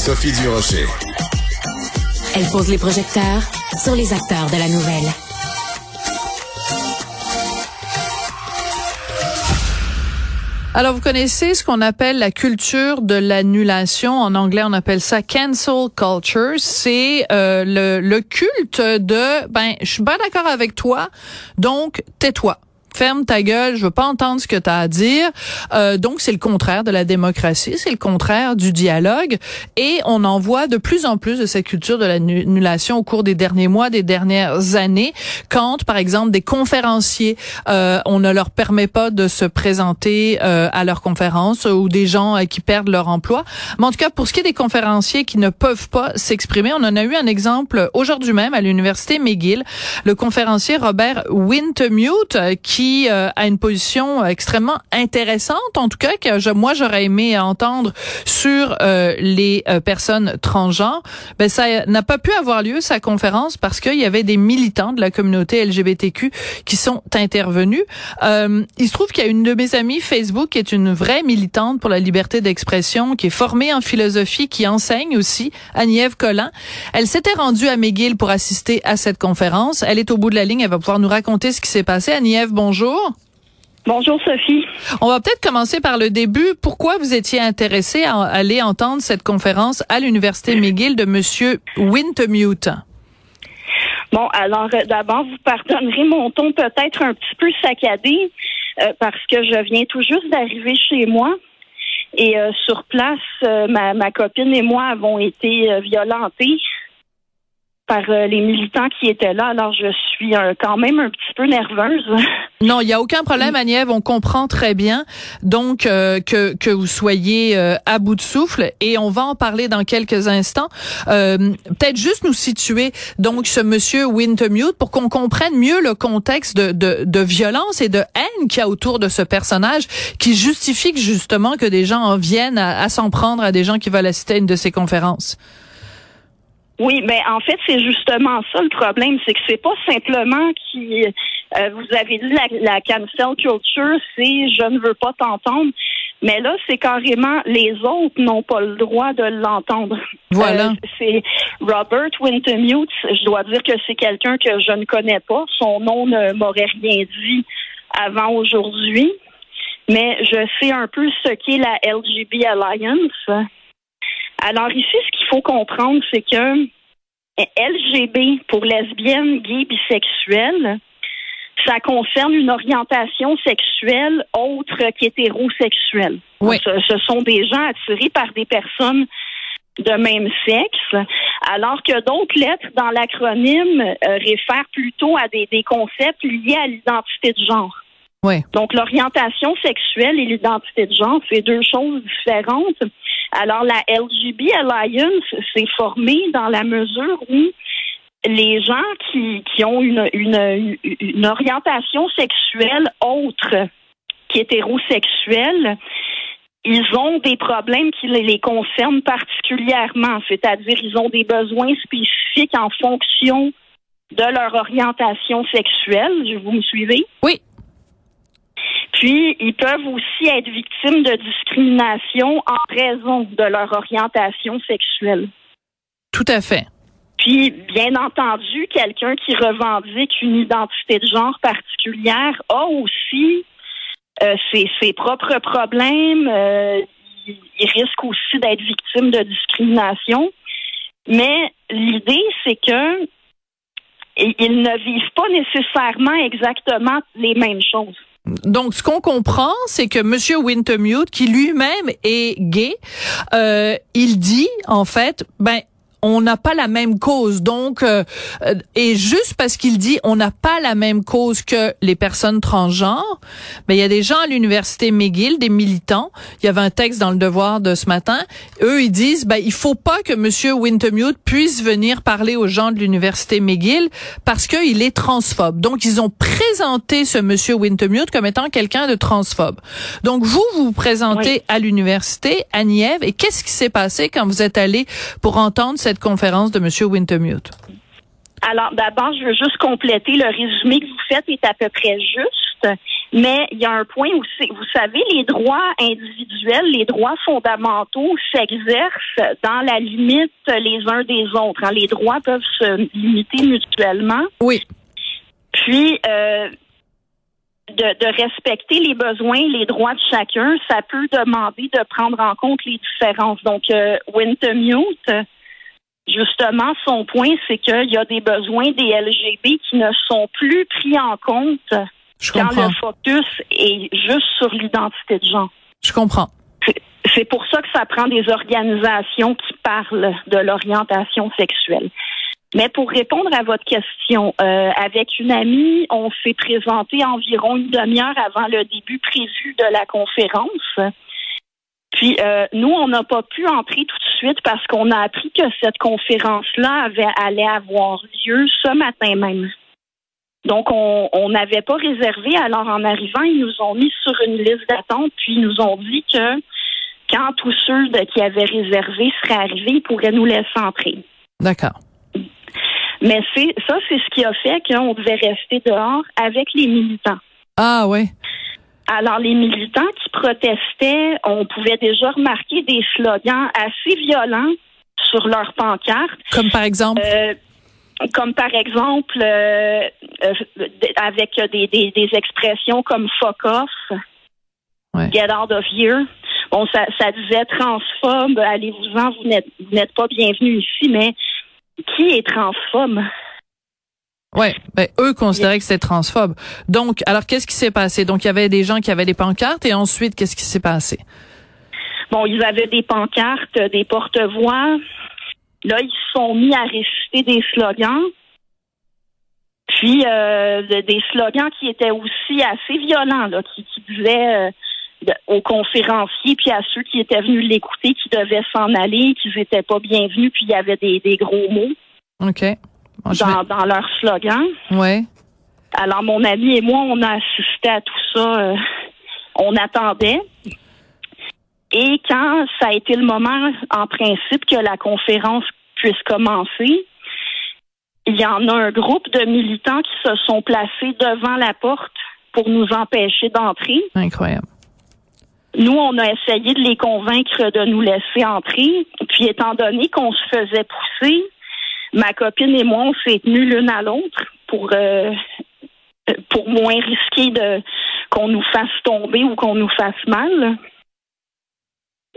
Sophie Durocher. Elle pose les projecteurs sur les acteurs de la nouvelle. Alors, vous connaissez ce qu'on appelle la culture de l'annulation. En anglais, on appelle ça cancel culture. C'est euh, le, le culte de, ben, je suis pas d'accord avec toi, donc tais-toi ferme ta gueule, je veux pas entendre ce que tu as à dire. Euh, donc c'est le contraire de la démocratie, c'est le contraire du dialogue et on en voit de plus en plus de cette culture de l'annulation au cours des derniers mois, des dernières années quand par exemple des conférenciers euh, on ne leur permet pas de se présenter euh, à leur conférence ou des gens euh, qui perdent leur emploi. Mais en tout cas pour ce qui est des conférenciers qui ne peuvent pas s'exprimer, on en a eu un exemple aujourd'hui même à l'université McGill, le conférencier Robert Wintermute qui euh, a une position extrêmement intéressante, en tout cas que je, moi j'aurais aimé entendre sur euh, les euh, personnes transgenres. Ben ça n'a pas pu avoir lieu sa conférence parce qu'il y avait des militants de la communauté LGBTQ qui sont intervenus. il se trouve qu'il y a une de mes amies Facebook qui est une vraie militante pour la liberté d'expression, qui est formée en philosophie, qui enseigne aussi, Agnève Collin. Elle s'était rendue à McGill pour assister à cette conférence. Elle est au bout de la ligne, elle va pouvoir nous raconter ce qui s'est passé. Agnève, bonjour bonjour. Bonjour Sophie. On va peut-être commencer par le début. Pourquoi vous étiez intéressé à aller entendre cette conférence à l'université McGill de Monsieur Wintermute? Bon, alors euh, d'abord, vous pardonnerez mon ton peut-être un petit peu saccadé euh, parce que je viens tout juste d'arriver chez moi et euh, sur place, ma, ma, copine et moi avons été violentés par euh, les militants qui étaient là. Alors, je suis euh, quand même un petit peu nerveuse. Non, il n'y a aucun problème, Agnève. On comprend très bien donc euh, que, que vous soyez à bout de souffle et on va en parler dans quelques instants. Peut-être juste nous situer donc ce monsieur Wintermute pour qu'on comprenne mieux le contexte de, de, de violence et de haine qu'il y a autour de ce personnage qui justifie justement que des gens en viennent à, à s'en prendre à des gens qui veulent assister à une de ces conférences. Oui, mais en fait, c'est justement ça le problème, c'est que c'est pas simplement qui euh, vous avez dit la, la cancel culture, c'est je ne veux pas t'entendre. Mais là, c'est carrément les autres n'ont pas le droit de l'entendre. Voilà. Euh, c'est Robert Wintermute. Je dois dire que c'est quelqu'un que je ne connais pas. Son nom ne m'aurait rien dit avant aujourd'hui. Mais je sais un peu ce qu'est la LGB Alliance. Alors ici, ce qu'il faut comprendre, c'est que LGB pour lesbiennes, gays, bisexuelles, ça concerne une orientation sexuelle autre qu'hétérosexuelle. Oui. Ce, sont des gens attirés par des personnes de même sexe, alors que d'autres lettres dans l'acronyme euh, réfèrent plutôt à des, des concepts liés à l'identité de genre. Oui. Donc l'orientation sexuelle et l'identité de genre, c'est deux choses différentes. Alors, la LGB Alliance s'est formée dans la mesure où les gens qui, qui ont une, une, une orientation sexuelle autre qu'hétérosexuelle, ils ont des problèmes qui les concernent particulièrement, c'est-à-dire ils ont des besoins spécifiques en fonction de leur orientation sexuelle. Vous me suivez? Oui. Puis, ils peuvent aussi être victimes de discrimination en raison de leur orientation sexuelle. Tout à fait. Puis, bien entendu, quelqu'un qui revendique une identité de genre particulière a aussi euh, ses, propres problèmes. Euh, il risque aussi d'être victime de discrimination. Mais l'idée, c'est que ils ne vivent pas nécessairement exactement les mêmes choses. Donc, ce qu'on comprend, c'est que Monsieur Wintermute, qui lui-même est gay, euh, il dit en fait, ben on n'a pas la même cause. Donc, euh, euh, et juste parce qu'il dit on n'a pas la même cause que les personnes transgenres, mais il y a des gens à l'université McGill, des militants. Il y avait un texte dans le Devoir de ce matin. Eux, ils disent ben il faut pas que Monsieur Wintermute puisse venir parler aux gens de l'université McGill parce qu'il est transphobe. Donc, ils ont présenté ce Monsieur Wintermute comme étant quelqu'un de transphobe. Donc, vous vous, vous présentez à l'université à Nièvre et qu'est-ce qui s'est passé quand vous êtes allé pour entendre cette cette conférence de M. Wintermute? Alors, d'abord, je veux juste compléter le résumé que vous faites est à peu près juste. Mais il y a un point où, vous savez, les droits individuels, les droits fondamentaux s'exercent dans la limite les uns des autres. Hein. Les droits peuvent se limiter mutuellement. Oui. Puis, euh, de, respecter les besoins, les droits de chacun, ça peut demander de prendre en compte les différences. Donc, euh, Wintermute, justement, son point, c'est qu'il y a des besoins des LGB qui ne sont plus pris en compte quand le focus est juste sur l'identité de genre. Je comprends. C'est pour ça que ça prend des organisations qui parlent de l'orientation sexuelle. Mais pour répondre à votre question, euh, avec une amie, on s'est présenté environ une demi-heure avant le début prévu de la conférence. Puis euh, nous, on n'a pas pu entrer tout suite parce qu'on a appris que cette conférence-là allait avoir lieu ce matin même. Donc, on n'avait pas réservé. Alors, en arrivant, ils nous ont mis sur une liste d'attente, puis ils nous ont dit que quand tous ceux qui avaient réservé seraient arrivés, ils pourraient nous laisser entrer. D'accord. Mais c'est ça, c'est ce qui a fait qu'on devait rester dehors avec les militants. Ah oui. Alors, les militants qui protestaient, on pouvait déjà remarquer des slogans assez violents sur leurs pancartes. Comme par exemple? Euh, comme par exemple euh, euh, avec des, des, expressions comme fuck off, get out of here. Bon, ça, ça disait transphobe, allez-vous-en, vous n'êtes pas bienvenue ici, mais qui est transphobe? Oui, ben, eux considéraient que c'était transphobe. Donc, alors qu'est-ce qui s'est passé? Donc, il y avait des gens qui avaient des pancartes et ensuite, qu'est-ce qui s'est passé? Bon, ils avaient des pancartes, des porte-voix, Là, ils se sont mis à réciter des slogans. Puis euh, des slogans qui étaient aussi assez violents, là, qui, disaient euh, aux conférenciers puis à ceux qui étaient venus l'écouter qu'ils devaient s'en aller, qu'ils n'étaient pas bienvenus, puis il y avait des, gros mots. OK. Dans, dans leurs slogans. Ouais. Alors, mon ami et moi, on a assisté à tout ça. Euh, on attendait. Et quand ça a été le moment, en principe, que la conférence puisse commencer, il y en a un groupe de militants qui se sont placés devant la porte pour nous empêcher d'entrer. Incroyable. Nous, on a essayé de les convaincre de nous laisser entrer. Puis, étant donné qu'on se faisait pousser, ma copine et moi, on s'est tenus l'une à l'autre pour euh, pour moins risquer de qu'on nous fasse tomber ou qu'on nous fasse mal.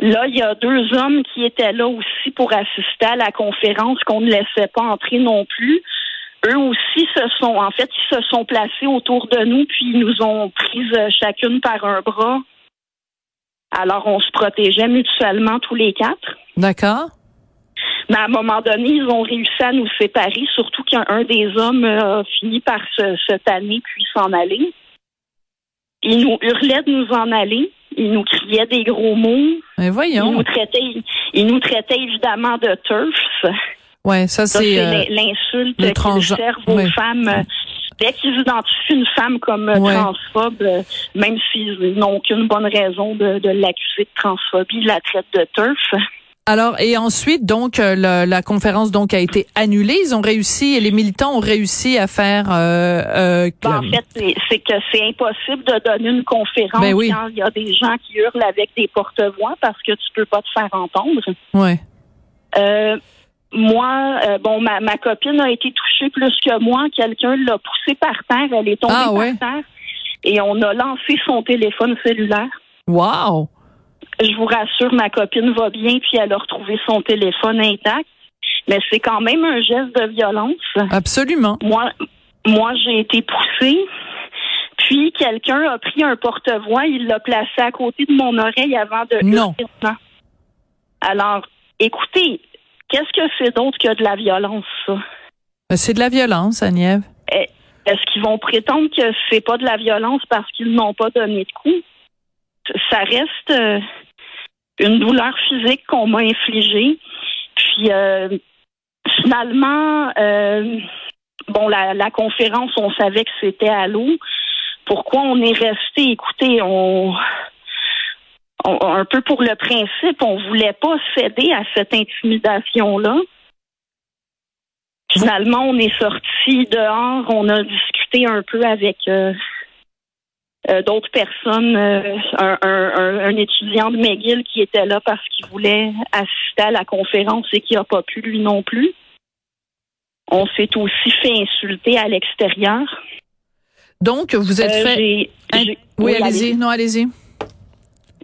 Là, il y a deux hommes qui étaient là aussi pour assister à la conférence qu'on ne laissait pas entrer non plus. Eux aussi se sont, en fait, ils se sont placés autour de nous puis ils nous ont prises chacune par un bras. Alors, on se protégeait mutuellement tous les quatre. D'accord. Mais à un moment donné, ils ont réussi à nous séparer, surtout qu'un des hommes a fini par se, se tanner puis s'en aller. Il nous hurlait de nous en aller. Il nous criait des gros mots. Mais voyons. Il nous traitait, il nous traitait évidemment de turfs. Ouais, ça c'est euh, l'insulte qu'ils servent aux femmes. Dès qu'ils identifient une femme comme euh, transphobe, euh, même s'ils n'ont aucune bonne raison de, de l'accuser de transphobie, ils la traitent de turf. Alors et ensuite donc euh, la, conférence donc a été annulée. Ils ont réussi et les militants ont réussi à faire. Euh, euh ben, en fait, c'est que c'est impossible de donner une conférence ben quand il y a des gens qui hurlent avec des porte-voix parce que tu peux pas te faire entendre. Ouais. Euh, moi, bon, ma, ma, copine a été touchée plus que moi. Quelqu'un l'a poussée par terre. Elle est tombée ah, par terre et on a lancé son téléphone cellulaire. Wow je vous rassure, ma copine va bien, puis elle a retrouvé son téléphone intact. Mais c'est quand même un geste de violence. Absolument. Moi, moi, j'ai été poussée. Puis quelqu'un a pris un porte-voix, il l'a placé à côté de mon oreille avant de non. Alors, écoutez, qu'est-ce que c'est d'autre que de la violence, ça? Ben, c'est de la violence, Agnève. Eh, est-ce qu'ils vont prétendre que c'est pas de la violence parce qu'ils n'ont pas donné de coup? Ça reste euh, une douleur physique qu'on m'a infligée. Puis euh, finalement, euh, bon, la, conférence, on savait que c'était à l'eau. Pourquoi on est resté? Écoutez, on, un peu pour le principe, on voulait pas céder à cette intimidation-là. Finalement, on est sorti dehors, on a discuté un peu avec euh, euh, d'autres personnes, euh, un, un, un, étudiant de McGill qui était là parce qu'il voulait assister à la conférence et qui n'a pas pu lui non plus. On s'est aussi fait insulter à l'extérieur. Donc, vous êtes Euh, fait... Hein? Oui, oui, allez-y. Non, allez-y.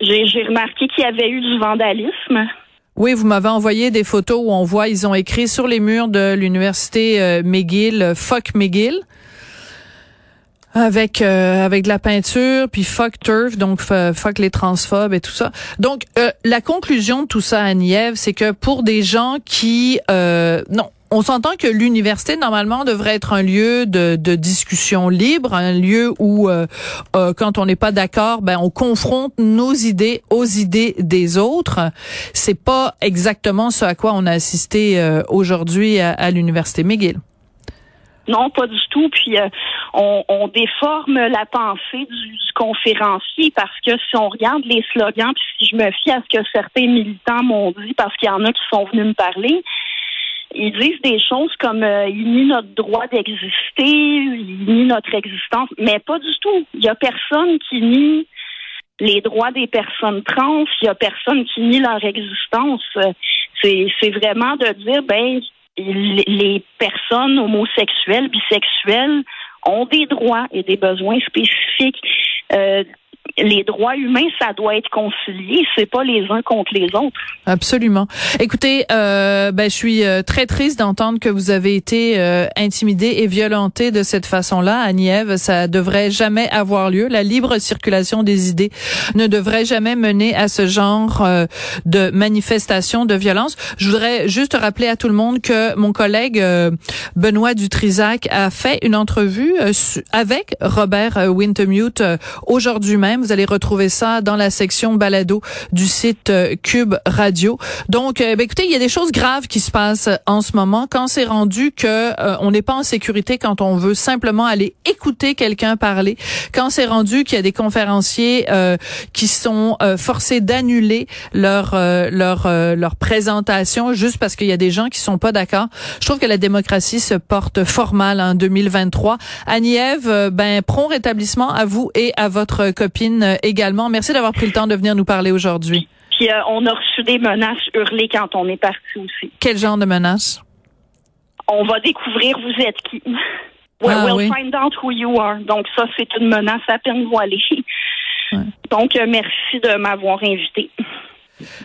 J'ai remarqué qu'il y avait eu du vandalisme. Oui, vous m'avez envoyé des photos où on voit, ils ont écrit sur les murs de l'université McGill, fuck McGill. Avec euh, avec de la peinture puis fuck turf donc f- fuck les transphobes et tout ça. Donc euh, la conclusion de tout ça Annie-Ève, c'est que pour des gens qui euh, non on s'entend que l'université normalement devrait être un lieu de, de discussion libre, un lieu où euh, euh, quand on n'est pas d'accord, ben on confronte nos idées aux idées des autres. C'est pas exactement ce à quoi on a assisté euh, aujourd'hui à, à l'université McGill. Non, pas du tout. Puis euh, on, on déforme la pensée du, du conférencier parce que si on regarde les slogans, puis si je me fie à ce que certains militants m'ont dit, parce qu'il y en a qui sont venus me parler, ils disent des choses comme euh, il nie notre droit d'exister, il nie notre existence, mais pas du tout. Il y a personne qui nie les droits des personnes trans, il y a personne qui nie leur existence. Euh, C'est c'est vraiment de dire ben les personnes homosexuelles, bisexuelles ont des droits et des besoins spécifiques. Euh, les droits humains, ça doit être concilié, c'est pas les uns contre les autres. Absolument. Écoutez, euh, ben, je suis euh, très triste d'entendre que vous avez été euh, intimidé et violenté de cette façon-là, Annie-Ève. Ça devrait jamais avoir lieu. La libre circulation des idées ne devrait jamais mener à ce genre euh, de manifestation de violence. Je voudrais juste rappeler à tout le monde que mon collègue euh, Benoît Dutrisac a fait une entrevue euh, avec Robert Wintermute aujourd'hui même. Vous allez retrouver ça dans la section balado du site euh, Cube Radio. Donc, euh, ben, écoutez, il y a des choses graves qui se passent euh, en ce moment. Quand c'est rendu que euh, on n'est pas en sécurité quand on veut simplement aller écouter quelqu'un parler, quand c'est rendu qu'il y a des conférenciers euh, qui sont euh, forcés d'annuler leur leur leur présentation juste parce qu'il y a des gens qui sont pas d'accord. Je trouve que la démocratie se porte fort mal en 2023. Annie-Ève, ben prompt rétablissement à vous et à votre copine euh, également. Merci d'avoir pris le temps de venir nous parler aujourd'hui. Puis euh, on a reçu des menaces hurlées quand on est parti aussi. Quel genre de menace? On va découvrir vous êtes qui. Well, Ah, we'll oui. find out who you are. Donc ça, c'est une menace à peine voilée. Ouais. Donc euh, merci de m'avoir invité.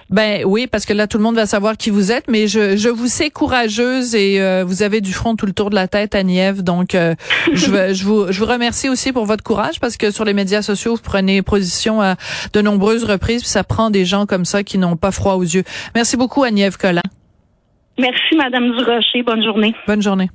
Ben oui, parce que là, tout le monde va savoir qui vous êtes, mais je, je vous sais courageuse et euh, vous avez du front tout le tour de la tête, Agnève. Donc, euh, je, je, vous, je vous remercie aussi pour votre courage parce que sur les médias sociaux, vous prenez position à de nombreuses reprises, puis ça prend des gens comme ça qui n'ont pas froid aux yeux. Merci beaucoup, Agnève Collin. Merci, Madame Durocher. Bonne journée. Bonne journée.